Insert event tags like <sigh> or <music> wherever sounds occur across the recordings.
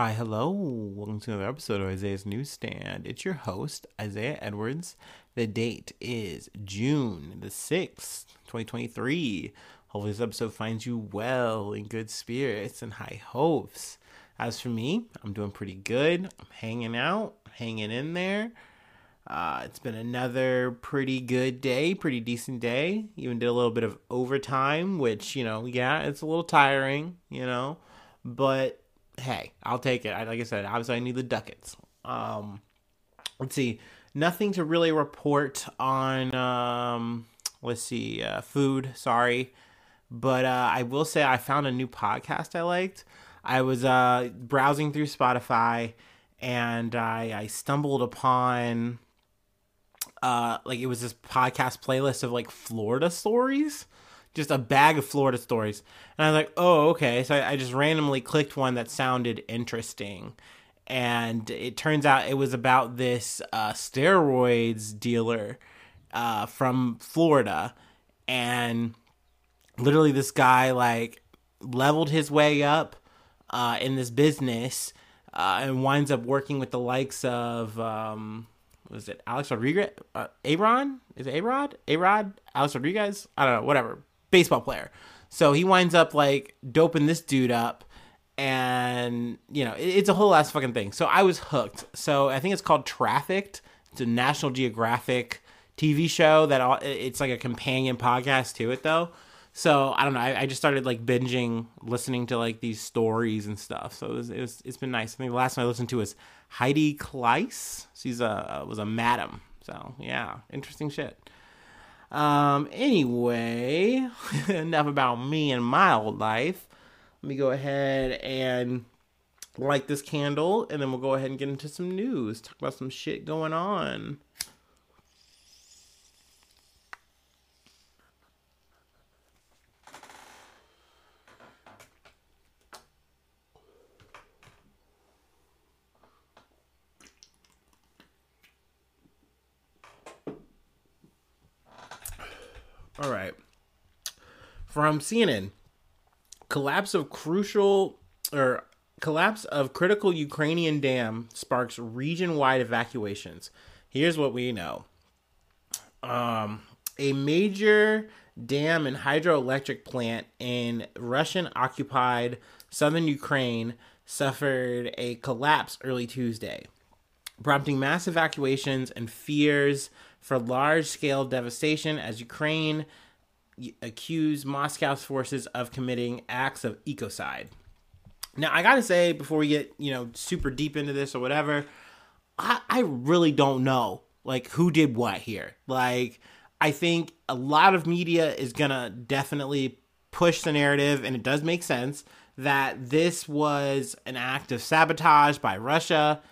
Hi, hello. Welcome to another episode of Isaiah's Newsstand. It's your host, Isaiah Edwards. The date is June the 6th, 2023. Hopefully, this episode finds you well, in good spirits, and high hopes. As for me, I'm doing pretty good. I'm hanging out, hanging in there. Uh, it's been another pretty good day, pretty decent day. Even did a little bit of overtime, which, you know, yeah, it's a little tiring, you know, but hey, I'll take it. I, like I said, obviously I need the ducats. Um, let's see, nothing to really report on. Um, let's see, uh, food. Sorry, but uh, I will say I found a new podcast I liked. I was uh, browsing through Spotify, and I, I stumbled upon uh, like it was this podcast playlist of like Florida stories just a bag of Florida stories. And I was like, oh, okay. So I, I, just randomly clicked one that sounded interesting. And it turns out it was about this uh, steroids dealer uh, from Florida. And literally, this guy like leveled his way up uh, in this business uh, and winds up working with the likes of. Um, was it Alex Rodriguez? Uh, Aaron? Is it Arod? Arod? Alex Rodriguez? I don't know. Whatever baseball player. So he winds up like doping this dude up, and you know it, it's a whole ass fucking thing. So I was hooked. So I think it's called Trafficked. It's a National Geographic TV show that all, it's like a companion podcast to it though. So I don't know. I, I, just started like binging, listening to like these stories and stuff. So it was, it was it's been nice. I think the last one I listened to was Heidi Fleiss. She's a was a madam. So yeah, interesting shit. Um, anyway, <laughs> enough about me and my old life. Let me go ahead and light this candle, and then we'll go ahead and get into some news. Talk about some shit going on. All right. From CNN, collapse of crucial or collapse of critical Ukrainian dam sparks region-wide evacuations. Here's what we know. Um, a major dam and hydroelectric plant in Russian occupied southern Ukraine suffered a collapse early Tuesday, prompting mass evacuations and fears for large scale devastation as Ukraine accused Moscow's forces of committing acts of ecocide. Now, I gotta say, before we get, you know, super deep into this or whatever, I, I really don't know, like, who did what here. Like, I think a lot of media is gonna definitely push the narrative, and it does make sense that this was an act of sabotage by Russia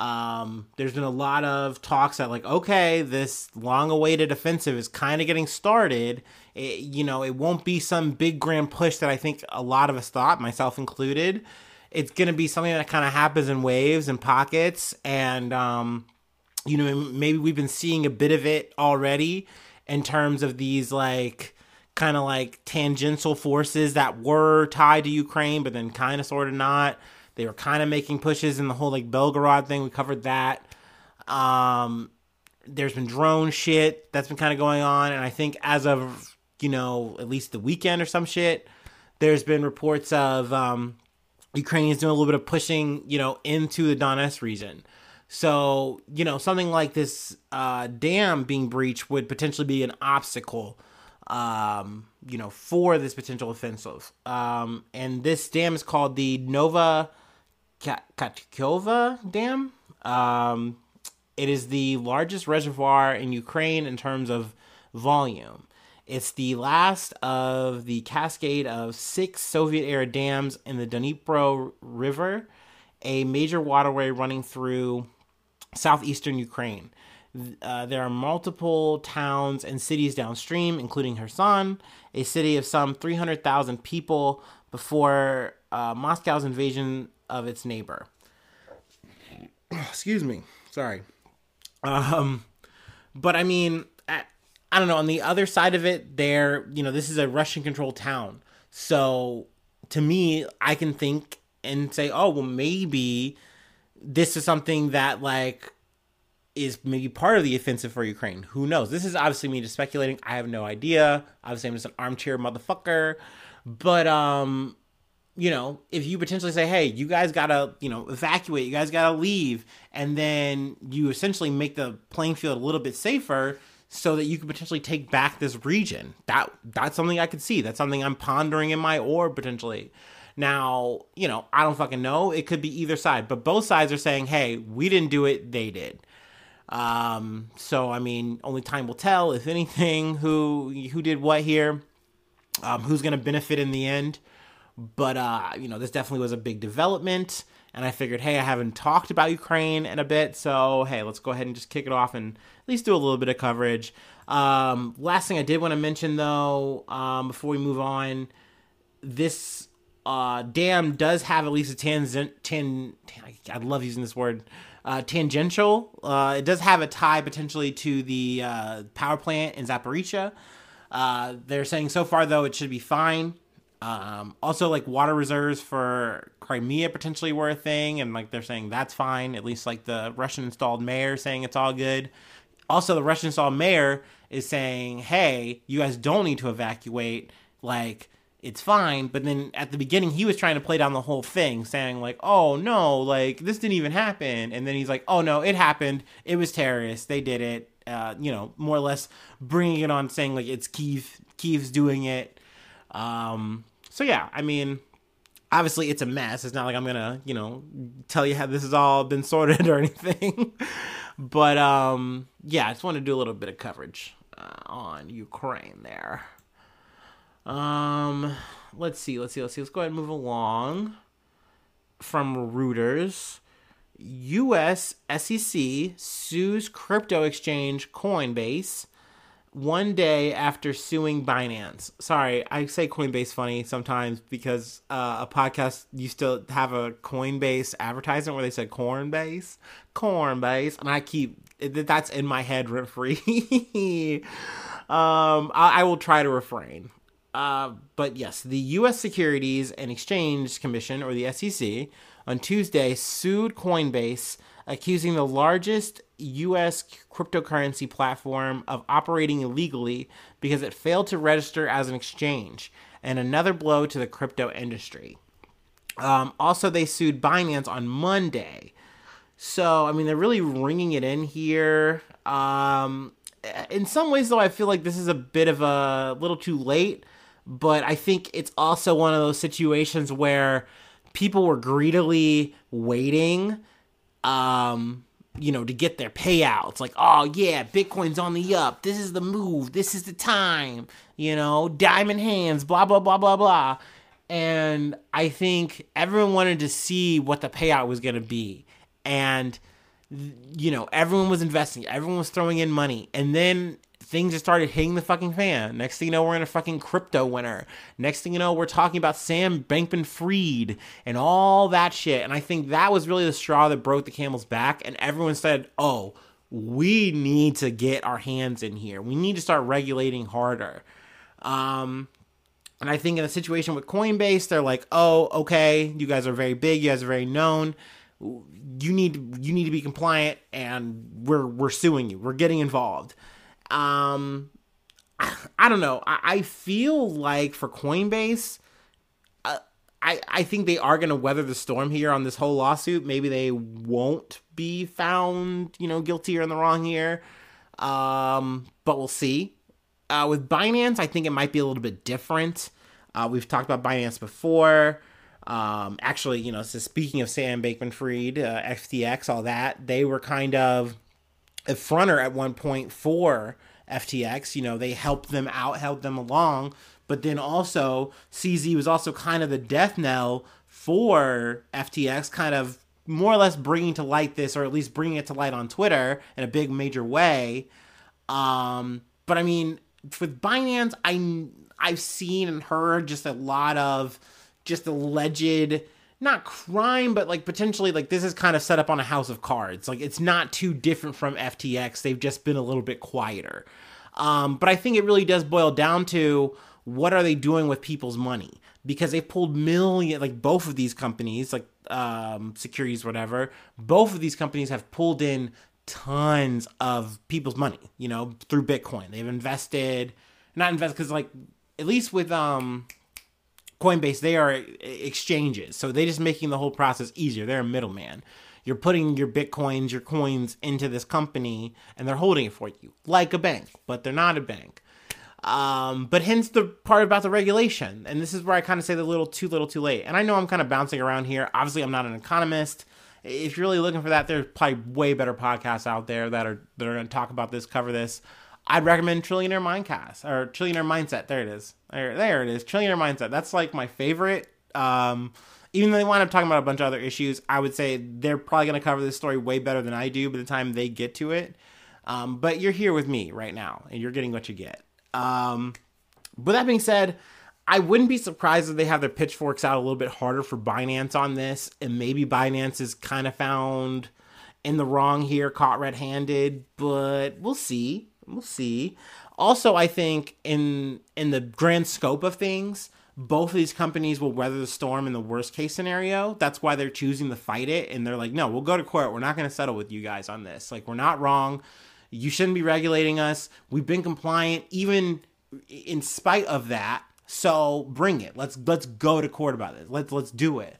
um, there's been a lot of talks that like, okay, this long-awaited offensive is kind of getting started. It, you know, it won't be some big grand push that I think a lot of us thought, myself included. It's going to be something that kind of happens in waves and pockets, and um, you know, maybe we've been seeing a bit of it already in terms of these like kind of like tangential forces that were tied to Ukraine, but then kind of sort of not they were kind of making pushes in the whole like Belgorod thing. We covered that. Um, there's been drone shit that's been kind of going on, and I think as of you know at least the weekend or some shit, there's been reports of um, Ukrainians doing a little bit of pushing, you know, into the Donetsk region. So you know something like this uh, dam being breached would potentially be an obstacle um, you know, for this potential offensive. Um, and this dam is called the Nova Kakhovka Dam. Um, it is the largest reservoir in Ukraine in terms of volume. It's the last of the cascade of six Soviet era dams in the Dnipro River, a major waterway running through southeastern Ukraine. Uh, there are multiple towns and cities downstream, including Kherson, a city of some 300,000 people before uh, Moscow's invasion of its neighbor. Excuse me. Sorry. Um, but I mean, I, I don't know. On the other side of it, there, you know, this is a Russian controlled town. So to me, I can think and say, oh, well, maybe this is something that like is maybe part of the offensive for Ukraine. Who knows? This is obviously me just speculating. I have no idea. Obviously, I'm just an armchair motherfucker. But um, you know, if you potentially say, "Hey, you guys gotta, you know, evacuate. You guys gotta leave," and then you essentially make the playing field a little bit safer, so that you could potentially take back this region. That that's something I could see. That's something I'm pondering in my orb potentially. Now, you know, I don't fucking know. It could be either side, but both sides are saying, "Hey, we didn't do it. They did." Um, so I mean, only time will tell, if anything, who who did what here, um, who's going to benefit in the end. But uh, you know, this definitely was a big development, and I figured, hey, I haven't talked about Ukraine in a bit, so hey, let's go ahead and just kick it off and at least do a little bit of coverage. Um, last thing I did want to mention, though, um, before we move on, this uh, dam does have at least a tan. tan I love using this word uh, tangential. Uh, it does have a tie potentially to the uh, power plant in Zaporizhia. Uh, they're saying so far though it should be fine. Um, also, like water reserves for Crimea potentially were a thing, and like they're saying that's fine. At least like the Russian installed mayor saying it's all good. Also, the Russian installed mayor is saying, "Hey, you guys don't need to evacuate." Like it's fine. But then at the beginning, he was trying to play down the whole thing, saying like, "Oh no, like this didn't even happen." And then he's like, "Oh no, it happened. It was terrorists. They did it." Uh, you know, more or less bringing it on, saying like it's Kiev. Kiev's doing it. Um, so yeah, I mean, obviously it's a mess. It's not like I'm gonna, you know, tell you how this has all been sorted <laughs> or anything. but um, yeah, I just want to do a little bit of coverage uh, on Ukraine there. Um, let's see, let's see, let's see. Let's go ahead and move along from Reuters. U.S. SEC sues crypto exchange Coinbase one day after suing Binance. Sorry, I say Coinbase funny sometimes because uh, a podcast used to have a Coinbase advertisement where they said Cornbase, Cornbase, and I keep that's in my head rent free. <laughs> um, I, I will try to refrain. Uh, but yes, the U.S. Securities and Exchange Commission, or the SEC, on Tuesday sued Coinbase, accusing the largest U.S. cryptocurrency platform of operating illegally because it failed to register as an exchange, and another blow to the crypto industry. Um, also, they sued Binance on Monday. So, I mean, they're really ringing it in here. Um, in some ways, though, I feel like this is a bit of a little too late but I think it's also one of those situations where people were greedily waiting um you know to get their payouts. Like oh yeah bitcoin's on the up. This is the move. This is the time. You know diamond hands blah blah blah blah blah. And i think everyone wanted to see what the payout was going to be. And you know everyone was investing. Everyone was throwing in money. And then things just started hitting the fucking fan. Next thing you know, we're in a fucking crypto winter. Next thing you know, we're talking about Sam Bankman Fried and all that shit. And I think that was really the straw that broke the camel's back. And everyone said, oh, we need to get our hands in here. We need to start regulating harder. Um, and I think in a situation with Coinbase, they're like, oh, okay, you guys are very big, you guys are very known. You need you need to be compliant, and we're we're suing you. We're getting involved. Um, I don't know. I, I feel like for Coinbase, uh, I I think they are going to weather the storm here on this whole lawsuit. Maybe they won't be found, you know, guilty or in the wrong here. Um, but we'll see. Uh, with Binance, I think it might be a little bit different. Uh, we've talked about Binance before. Um, actually, you know, so speaking of Sam Bankman Fried, uh, FTX, all that, they were kind of a fronter at one point for FTX. You know, they helped them out, helped them along, but then also CZ was also kind of the death knell for FTX, kind of more or less bringing to light this, or at least bringing it to light on Twitter in a big major way. Um, but I mean, with Binance, I I've seen and heard just a lot of just alleged not crime, but like potentially like this is kind of set up on a house of cards. Like it's not too different from FTX. They've just been a little bit quieter. Um, but I think it really does boil down to what are they doing with people's money? because they pulled million like both of these companies like um securities whatever both of these companies have pulled in tons of people's money you know through bitcoin they've invested not invest because like at least with um coinbase they are exchanges so they're just making the whole process easier they're a middleman you're putting your bitcoins your coins into this company and they're holding it for you like a bank but they're not a bank um, but hence the part about the regulation. And this is where I kind of say the little too little too late. And I know I'm kind of bouncing around here. Obviously, I'm not an economist. If you're really looking for that, there's probably way better podcasts out there that are that are going to talk about this, cover this. I'd recommend Trillionaire Mindcast or Trillionaire Mindset. There it is. There, there it is. Trillionaire Mindset. That's like my favorite. Um, even though they wind up talking about a bunch of other issues, I would say they're probably going to cover this story way better than I do by the time they get to it. Um, but you're here with me right now, and you're getting what you get. Um, but that being said, I wouldn't be surprised if they have their pitchforks out a little bit harder for Binance on this, and maybe Binance is kind of found in the wrong here, caught red-handed. But we'll see. We'll see. Also, I think in in the grand scope of things, both of these companies will weather the storm in the worst case scenario. That's why they're choosing to fight it, and they're like, "No, we'll go to court. We're not going to settle with you guys on this. Like, we're not wrong." You shouldn't be regulating us. We've been compliant even in spite of that. So bring it. Let's let's go to court about this. Let's let's do it.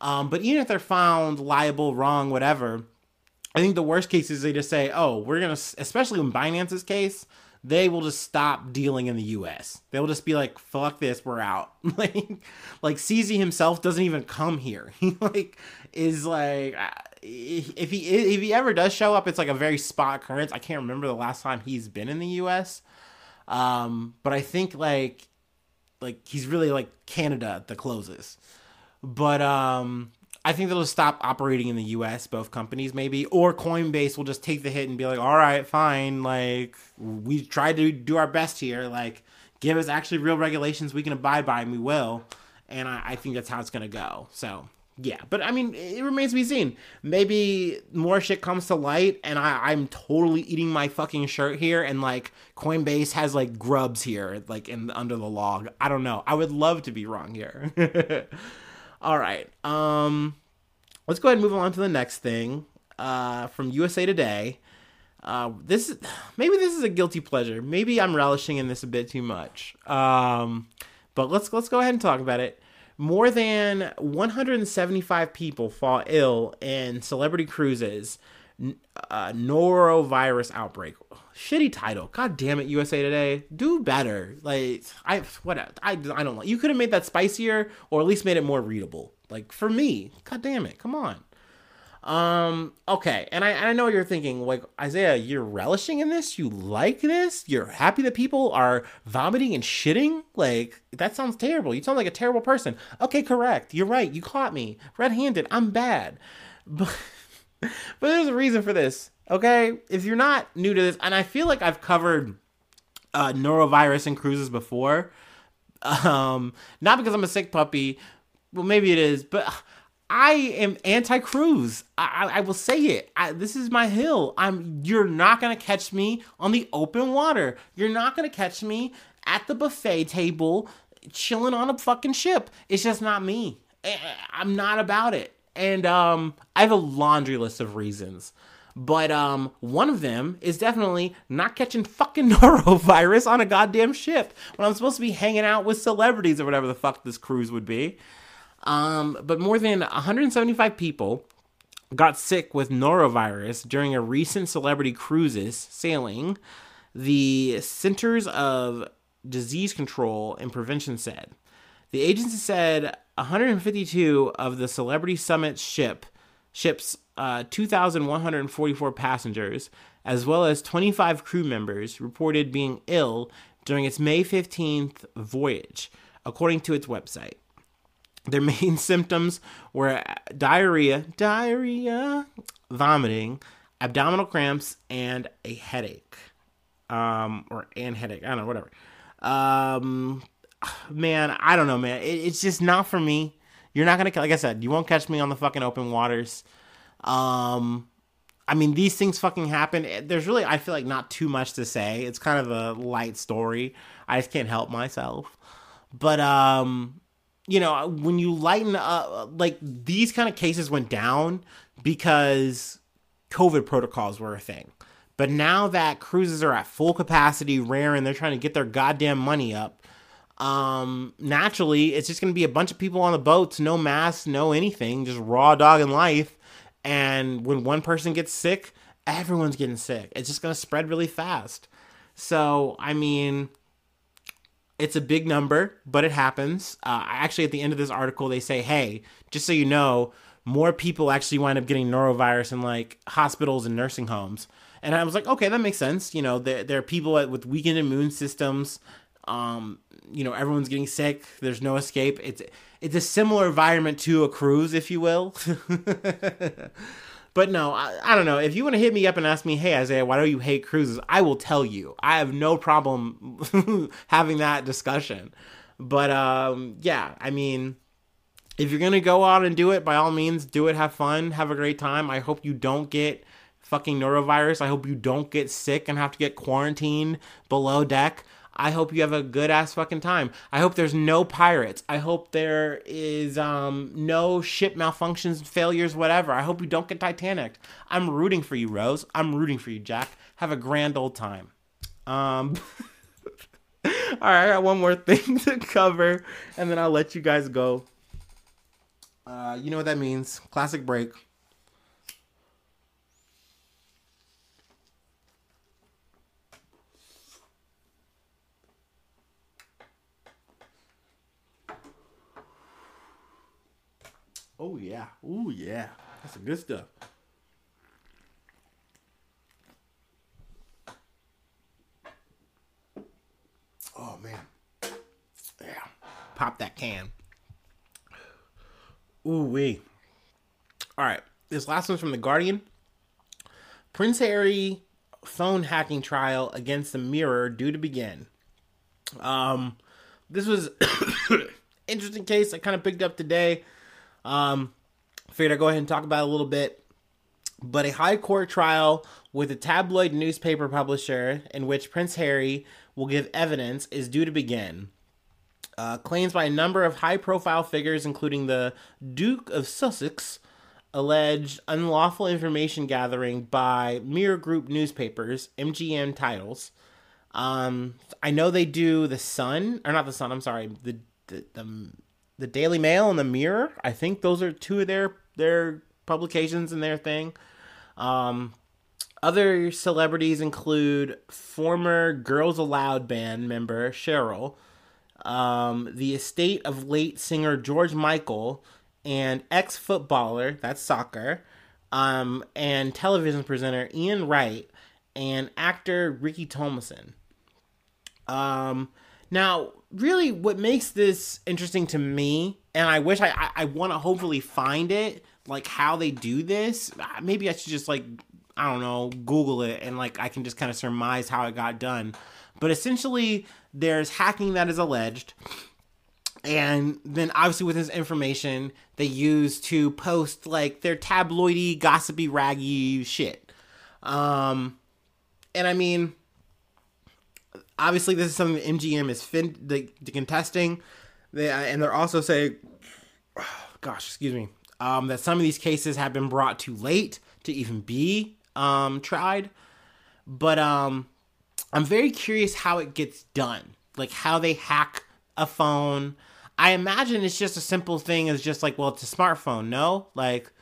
Um, but even if they're found liable, wrong, whatever, I think the worst case is they just say, "Oh, we're gonna," especially in Binance's case, they will just stop dealing in the U.S. They will just be like, "Fuck this, we're out." <laughs> like, like CZ himself doesn't even come here. <laughs> He like is like if he if he ever does show up, it's like a very spot occurrence. I can't remember the last time he's been in the U.S. Um, but I think like like he's really like Canada the closes. But um, I think they'll stop operating in the U.S. Both companies maybe, or Coinbase will just take the hit and be like, "All right, fine. Like we tried to do our best here. Like give us actually real regulations we can abide by, and we will." And I, I think that's how it's gonna go. So yeah, but I mean, it remains to be seen. Maybe more shit comes to light, and I, I'm totally eating my fucking shirt here, and like Coinbase has like grubs here, like in under the log. I don't know. I would love to be wrong here. <laughs> All right, um, let's go ahead and move on to the next thing. Uh, from USA Today. Uh, this is maybe this is a guilty pleasure. Maybe I'm relishing in this a bit too much. Um, but let's let's go ahead and talk about it more than 175 people fall ill in celebrity cruises uh, norovirus outbreak. Shitty title. God damn it, USA Today. Do better. Like I what I I don't like. You could have made that spicier or at least made it more readable. Like for me. God damn it. Come on. Um, okay, and I, I know you're thinking, like, Isaiah, you're relishing in this? You like this? You're happy that people are vomiting and shitting? Like, that sounds terrible. You sound like a terrible person. Okay, correct. You're right. You caught me. Red handed. I'm bad. But, <laughs> <laughs> but there's a reason for this, okay? If you're not new to this, and I feel like I've covered uh, norovirus and cruises before, <laughs> um, not because I'm a sick puppy, well, maybe it is, but I am anti-cruise. I, I, I will say it. I, this is my hill. I'm. You're not gonna catch me on the open water. You're not gonna catch me at the buffet table, chilling on a fucking ship. It's just not me. I'm not about it. And um, I have a laundry list of reasons. But um, one of them is definitely not catching fucking <laughs> norovirus on a goddamn ship when I'm supposed to be hanging out with celebrities or whatever the fuck this cruise would be. Um, but more than 175 people got sick with norovirus during a recent celebrity cruises sailing. The Centers of Disease Control and Prevention said. The agency said 152 of the Celebrity Summit ship ships uh, 2,144 passengers, as well as 25 crew members, reported being ill during its May 15th voyage, according to its website. Their <laughs> main symptoms were diarrhea, diarrhea, vomiting, abdominal cramps, and a headache. Um, or and headache. I don't know, whatever. Um, man, I don't know, man. It, it's just not for me. You're not gonna, like I said, you won't catch me on the fucking open waters. Um, I mean, these things fucking happen. There's really, I feel like, not too much to say. It's kind of a light story. I just can't help myself. But um, you know, when you lighten up, like these kind of cases went down because COVID protocols were a thing. But now that cruises are at full capacity, rare, and they're trying to get their goddamn money up, um, naturally, it's just going to be a bunch of people on the boats, no masks, no anything, just raw dog in life. And when one person gets sick, everyone's getting sick. It's just going to spread really fast. So, I mean, it's a big number, but it happens. Uh, actually, at the end of this article, they say, hey, just so you know, more people actually wind up getting norovirus in like hospitals and nursing homes. And I was like, okay, that makes sense. You know, there, there are people with weakened immune systems. Um, you know, everyone's getting sick. There's no escape. It's it's a similar environment to a cruise, if you will. <laughs> But no, I, I don't know. If you want to hit me up and ask me, hey, Isaiah, why do you hate cruises? I will tell you. I have no problem <laughs> having that discussion. But um, yeah, I mean, if you're to go out and do it, by all means, do it. Have fun. Have a great time. I hope you don't get fucking norovirus. I hope you don't get sick and have to get quarantined below deck. I hope you have a good ass fucking time. I hope there's no pirates. I hope there is um, no ship malfunctions, failures, whatever. I hope you don't get Titanic. I'm rooting for you, Rose. I'm rooting for you, Jack. Have a grand old time. Um, <laughs> all right, I got one more thing <laughs> to cover, and then I'll let you guys go. Uh, you know what that means? Classic break. Oh yeah. Oh yeah. That's some good stuff. Oh man. Yeah. Pop that can. Ooh wee. All right. This last one's from the Guardian. Prince Harry phone hacking trial against the Mirror due to begin. Um, this was <coughs> interesting case I kind of picked up today. Um, figured I'd go ahead and talk about a little bit. But a high court trial with a tabloid newspaper publisher in which Prince Harry will give evidence is due to begin. Uh, claims by a number of high profile figures, including the Duke of Sussex, alleged unlawful information gathering by Mirror Group newspapers, MGN titles. Um, I know they do the Sun, or not the Sun. I'm sorry, the the, the the Daily Mail and the Mirror. I think those are two of their their publications and their thing. Um, other celebrities include former Girls Aloud band member Cheryl, um, the estate of late singer George Michael, and ex footballer, that's soccer, um, and television presenter Ian Wright, and actor Ricky Tomlinson. Um, now, really, what makes this interesting to me, and I wish I I, I want to hopefully find it, like how they do this. Maybe I should just like I don't know, Google it, and like I can just kind of surmise how it got done. But essentially, there's hacking that is alleged. And then obviously with this information they use to post like their tabloidy, gossipy, raggy shit. Um and I mean obviously this is something that MGN is fin- the, the contesting. They, and they're also saying, oh, <sighs> gosh, excuse me, um, that some of these cases have been brought too late to even be um, tried. But um, I'm very curious how it gets done, like how they hack a phone. I imagine it's just a simple thing as just like, well, it's a smartphone. No, like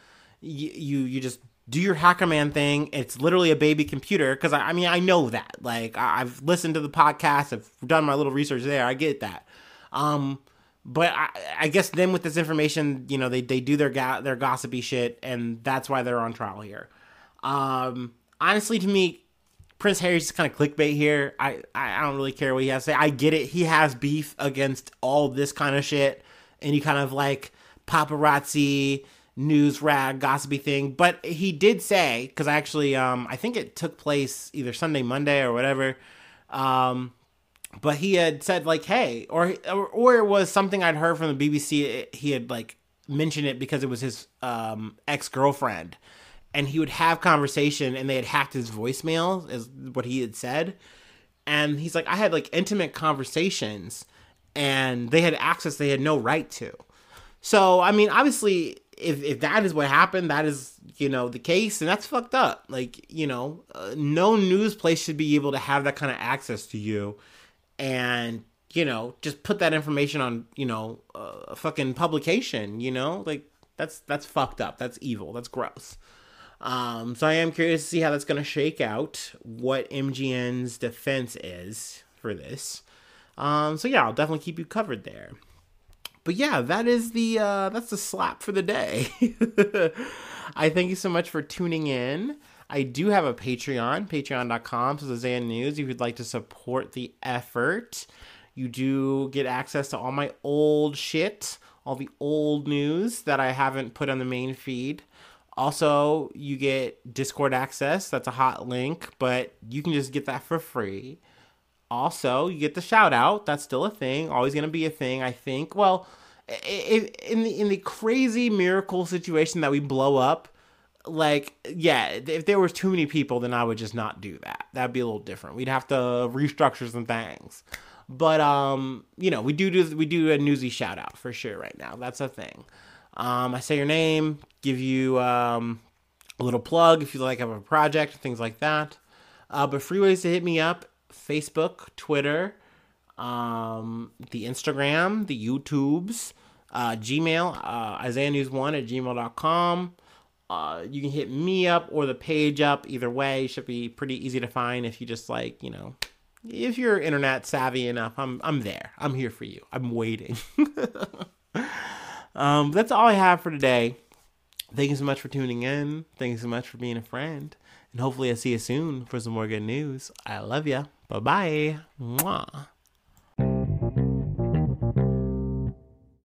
you you, you just do your hacker man thing. It's literally a baby computer because I, I, mean I know that. Like I, have listened to the podcast, I've done my little research there. I get that. Um, but I, I guess then with this information, you know, they, they do their ga- their gossipy shit, and that's why they're on trial here. Um, honestly, to me, Prince Harry's just kind of clickbait here. I, I don't really care what he has to say. I get it. He has beef against all this kind of shit, he kind of like paparazzi news rag gossipy thing. But he did say because I actually um i think it took place either sunday monday or whatever. Um but he had said like hey or or, it was something i'd heard from the bbc he had like mentioned it because it was his um ex-girlfriend. And he would have conversation and they had hacked his voicemail is what he had said. And he's like i had like intimate conversations and they had access they had no right to. So, I mean, obviously, if, if that is what happened, that is, you know, the case, and that's fucked up. Like, you know, uh, no news place should be able to have that kind of access to you and, you know, just put that information on, you know, a fucking publication, you know? Like, that's, that's fucked up. That's evil. That's gross. Um, so I am curious to see how that's going to shake out, what MGN's defense is for this. Um, so yeah, I'll definitely keep you covered there. But yeah, that is the uh, that's the slap for the day. <laughs> I thank you so much for tuning in. I do have a Patreon, patreon.com, so Isaiah News. If you'd like to support the effort, you do get access to all my old shit, all the old news that I haven't put on the main feed. Also, you get Discord access. That's a hot link, but you can just get that for free. Also, you get the shout out. That's still a thing. Always going to be a thing, I think. Well, in the in the crazy miracle situation that we blow up, like yeah, if there was too many people, then I would just not do that. That'd be a little different. We'd have to restructure some things. But um, you know, we do do we do a newsy shout out for sure right now. That's a thing. Um, I say your name, give you um, a little plug if you like have a project, things like that. Uh, but free ways to hit me up Facebook, Twitter, um, the Instagram, the YouTubes, uh, Gmail, uh, Isaiah News One at gmail.com. Uh, you can hit me up or the page up. Either way, should be pretty easy to find if you just like, you know, if you're internet savvy enough. I'm I'm there. I'm here for you. I'm waiting. <laughs> um, that's all I have for today. Thank you so much for tuning in. Thank you so much for being a friend. And hopefully, I'll see you soon for some more good news. I love you. Bye bye. Mwah.